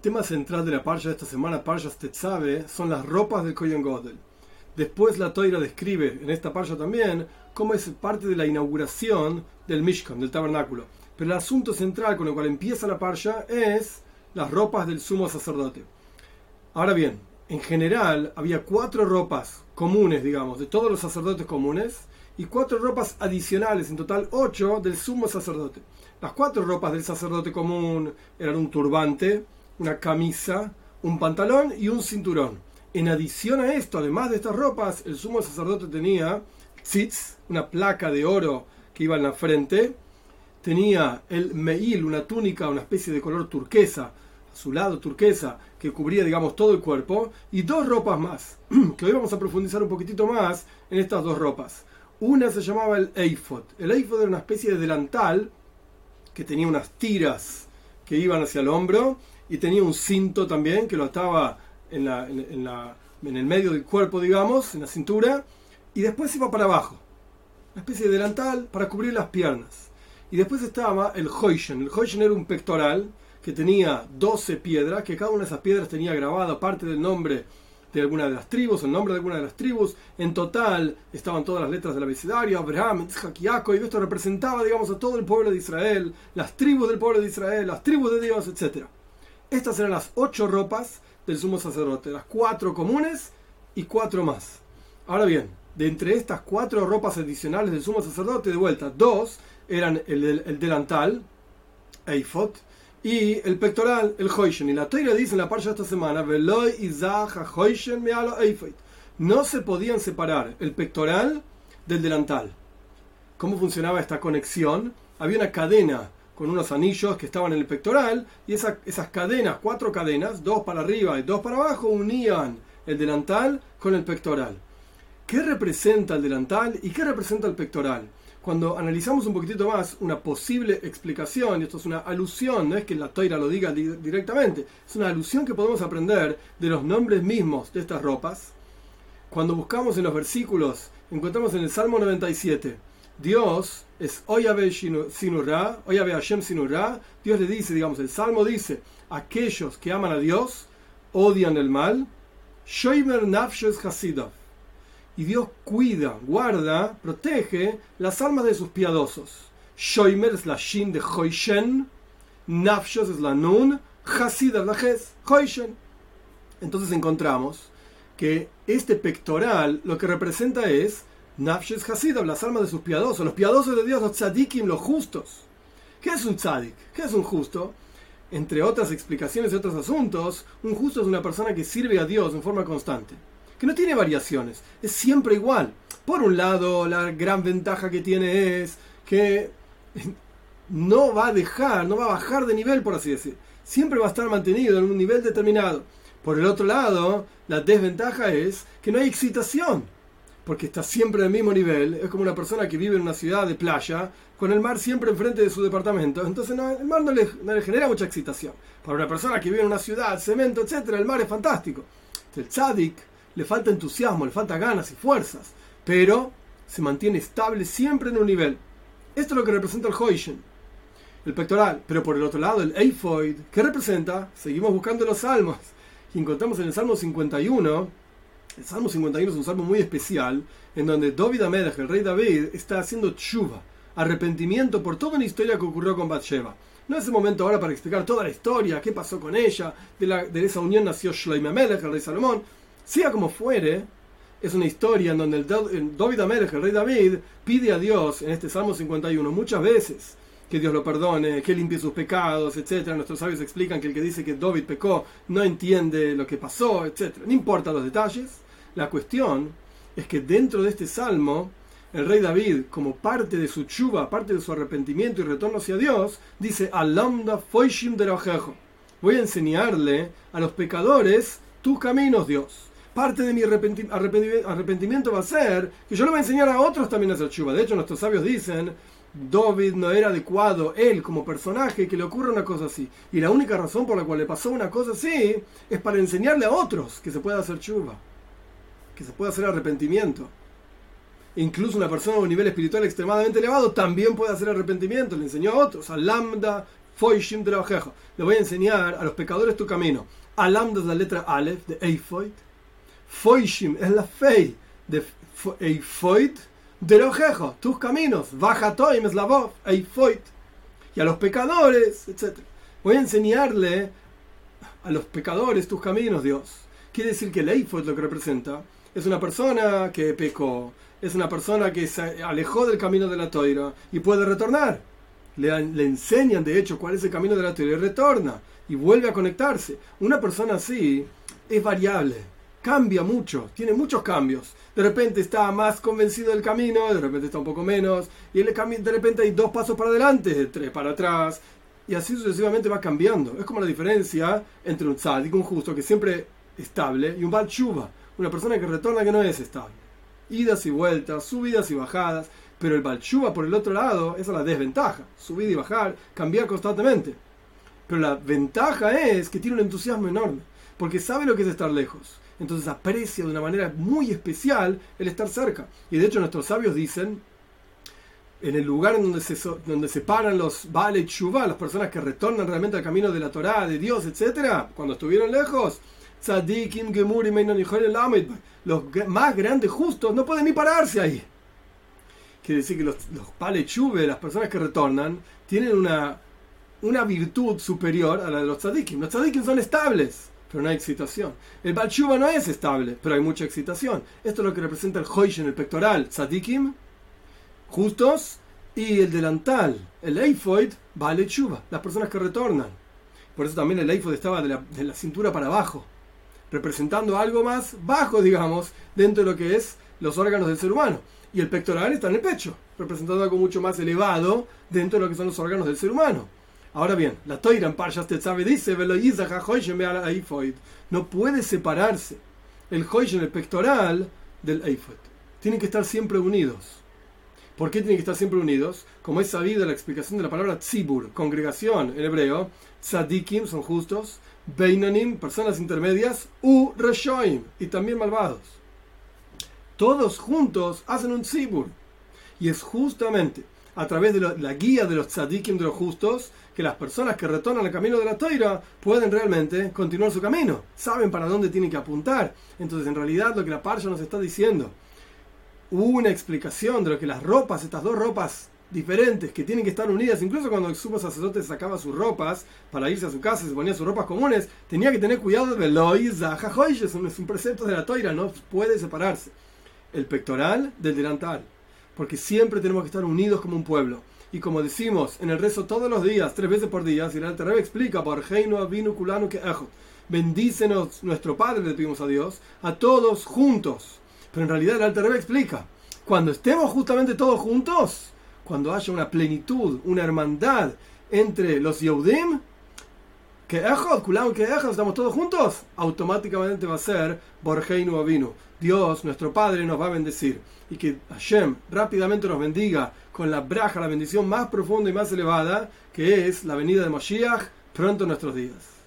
tema central de la parsha de esta semana, Parsha Tetzabe, son las ropas de Kohen Godel. Después la Toira describe en esta parsha también cómo es parte de la inauguración del Mishkan, del tabernáculo. Pero el asunto central con el cual empieza la parsha es las ropas del sumo sacerdote. Ahora bien, en general había cuatro ropas comunes, digamos, de todos los sacerdotes comunes y cuatro ropas adicionales, en total ocho del sumo sacerdote. Las cuatro ropas del sacerdote común eran un turbante, una camisa, un pantalón y un cinturón. En adición a esto, además de estas ropas, el sumo sacerdote tenía tzitz, una placa de oro que iba en la frente, tenía el meil, una túnica, una especie de color turquesa, azulado turquesa, que cubría, digamos, todo el cuerpo, y dos ropas más, que hoy vamos a profundizar un poquitito más en estas dos ropas. Una se llamaba el eifod. El eifod era una especie de delantal que tenía unas tiras que iban hacia el hombro y tenía un cinto también que lo ataba en, la, en, la, en el medio del cuerpo, digamos, en la cintura, y después iba para abajo. Una especie de delantal para cubrir las piernas. Y después estaba el hoishen. El hoishen era un pectoral que tenía 12 piedras, que cada una de esas piedras tenía grabada parte del nombre de alguna de las tribus, el nombre de alguna de las tribus. En total estaban todas las letras del abecedario, Abraham, Isaac y esto representaba, digamos, a todo el pueblo de Israel, las tribus del pueblo de Israel, las tribus de Dios, etc. Estas eran las ocho ropas del sumo sacerdote, las cuatro comunes y cuatro más. Ahora bien, de entre estas cuatro ropas adicionales del sumo sacerdote, de vuelta, dos eran el, el delantal, Eifot, y el pectoral, el Hoishen. Y la Toira dice en la parcha de esta semana, no se podían separar el pectoral del delantal. ¿Cómo funcionaba esta conexión? Había una cadena con unos anillos que estaban en el pectoral y esas cadenas, cuatro cadenas, dos para arriba y dos para abajo, unían el delantal con el pectoral. ¿Qué representa el delantal y qué representa el pectoral? cuando analizamos un poquitito más una posible explicación, y esto es una alusión, no es que la toira lo diga directamente, es una alusión que podemos aprender de los nombres mismos de estas ropas. Cuando buscamos en los versículos, encontramos en el Salmo 97, Dios es Oyabe Sinurra, Oyabe Hashem Sinurra, Dios le dice, digamos, el Salmo dice, aquellos que aman a Dios odian el mal, Shoimer Nafshes y Dios cuida, guarda, protege las almas de sus piadosos. Shoimer es la shin de Hoishen, Nafshos es la nun, la Hoishen. Entonces encontramos que este pectoral lo que representa es Nafshos Hasidav, las almas de sus piadosos, los piadosos de Dios, los tzadikim, los justos. ¿Qué es un tzadik? ¿Qué es un justo? Entre otras explicaciones y otros asuntos, un justo es una persona que sirve a Dios en forma constante que no tiene variaciones, es siempre igual. Por un lado, la gran ventaja que tiene es que no va a dejar, no va a bajar de nivel, por así decir. Siempre va a estar mantenido en un nivel determinado. Por el otro lado, la desventaja es que no hay excitación, porque está siempre el mismo nivel. Es como una persona que vive en una ciudad de playa, con el mar siempre enfrente de su departamento. Entonces el mar no le, no genera mucha excitación. Para una persona que vive en una ciudad, cemento, etc., el mar es fantástico. El tzadik le falta entusiasmo, le falta ganas y fuerzas, pero se mantiene estable siempre en un nivel. Esto es lo que representa el Hoishen, el pectoral. Pero por el otro lado, el Eifoid, ¿qué representa? Seguimos buscando los salmos. Y encontramos en el Salmo 51, el Salmo 51 es un salmo muy especial, en donde David Amelech, el rey David, está haciendo chuva, arrepentimiento por toda una historia que ocurrió con Bathsheba. No es el momento ahora para explicar toda la historia, qué pasó con ella, de, la, de esa unión nació Shloime Amelech, el rey Salomón. Sea como fuere, es una historia en donde el David Amelech, el rey David, pide a Dios en este Salmo 51 muchas veces que Dios lo perdone, que limpie sus pecados, etc. Nuestros sabios explican que el que dice que David pecó no entiende lo que pasó, etc. No importa los detalles. La cuestión es que dentro de este salmo, el rey David, como parte de su chuva, parte de su arrepentimiento y retorno hacia Dios, dice: Alamda foishim de Voy a enseñarle a los pecadores tus caminos, Dios parte de mi arrepentimiento va a ser que yo le voy a enseñar a otros también a hacer chuva. De hecho, nuestros sabios dicen, David no era adecuado, él como personaje, que le ocurra una cosa así. Y la única razón por la cual le pasó una cosa así es para enseñarle a otros que se puede hacer chuva, que se puede hacer arrepentimiento. Incluso una persona a un nivel espiritual extremadamente elevado también puede hacer arrepentimiento, le enseñó a otros, a Lambda, Foishim de Le voy a enseñar a los pecadores tu camino. Alam es la letra Aleph de Eifoit. Foishim es la fe de Eifoit de Rojejo, tus caminos. Bajatoim es la voz, Eifoit. Y a los pecadores, etc. Voy a enseñarle a los pecadores tus caminos, Dios. Quiere decir que el Eifoit lo que representa es una persona que pecó, es una persona que se alejó del camino de la toira y puede retornar. Le, enseñan, de hecho, cuál es el camino de la toira y retorna y vuelve a conectarse. Una persona así es variable, cambia mucho, tiene muchos cambios. De repente está más convencido del camino, de repente está un poco menos, y de repente hay dos pasos para adelante, tres para atrás, y así sucesivamente va cambiando. Es como la diferencia entre un tzadik, un justo que siempre estable, y un bal una persona que retorna que no es estable. Idas y vueltas, subidas y bajadas, pero el balchuba por el otro lado, esa es la desventaja, subir y bajar, cambiar constantemente. Pero la ventaja es que tiene un entusiasmo enorme, porque sabe lo que es estar lejos. Entonces aprecia de una manera muy especial el estar cerca. Y de hecho nuestros sabios dicen, en el lugar en donde se, donde se paran los Bale Chuba, las personas que retornan realmente al camino de la Torá, de Dios, etc., cuando estuvieron lejos, los más grandes justos no pueden ni pararse ahí. Quiere decir que los, los las personas que retornan, tienen una, una virtud superior a la de los tzadikim. Los tzadikim son estables, pero no hay excitación. El balchuva no es estable, pero hay mucha excitación. Esto es lo que representa el hoishen, el pectoral, tzadikim, justos, y el delantal, el eifoid, vale chuva, las personas que retornan. Por eso también el eifoid estaba de la, de la cintura para abajo representando algo más bajo, digamos, dentro de lo que es los órganos del ser humano. Y el pectoral está en el pecho, representando algo mucho más elevado dentro de lo que son los órganos del ser humano. Ahora bien, la Toira en Parshas Tetzabe dice, no puede separarse el en el pectoral, del Eifot. Tienen que estar siempre unidos. ¿Por qué tienen que estar siempre unidos? Como es sabido la explicación de la palabra tzibur, congregación en hebreo, tzadikim son justos, Beinanim, personas intermedias, U Reshoim, y también malvados. Todos juntos hacen un tzibur. Y es justamente a través de la guía de los tzadikim de los justos que las personas que retornan al camino de la toira pueden realmente continuar su camino. Saben para dónde tienen que apuntar. Entonces, en realidad, lo que la Parsha nos está diciendo, una explicación de lo que las ropas, estas dos ropas diferentes que tienen que estar unidas, incluso cuando el sumo sacerdote sacaba sus ropas para irse a su casa y se ponía sus ropas comunes, tenía que tener cuidado de Lois es un precepto de la toira, no puede separarse el pectoral del delantal, porque siempre tenemos que estar unidos como un pueblo. Y como decimos en el rezo todos los días, tres veces por día, si el Alter explica por Heino Avinu Kulanu que bendícenos nuestro Padre, le pedimos a Dios, a todos juntos. Pero en realidad el Alter explica, cuando estemos justamente todos juntos, cuando haya una plenitud, una hermandad entre los Yehudim, que Ejod, que Ejod, estamos todos juntos, automáticamente va a ser Borgeinu Avinu. Dios, nuestro Padre, nos va a bendecir. Y que Hashem rápidamente nos bendiga con la braja, la bendición más profunda y más elevada, que es la venida de Moshiach pronto en nuestros días.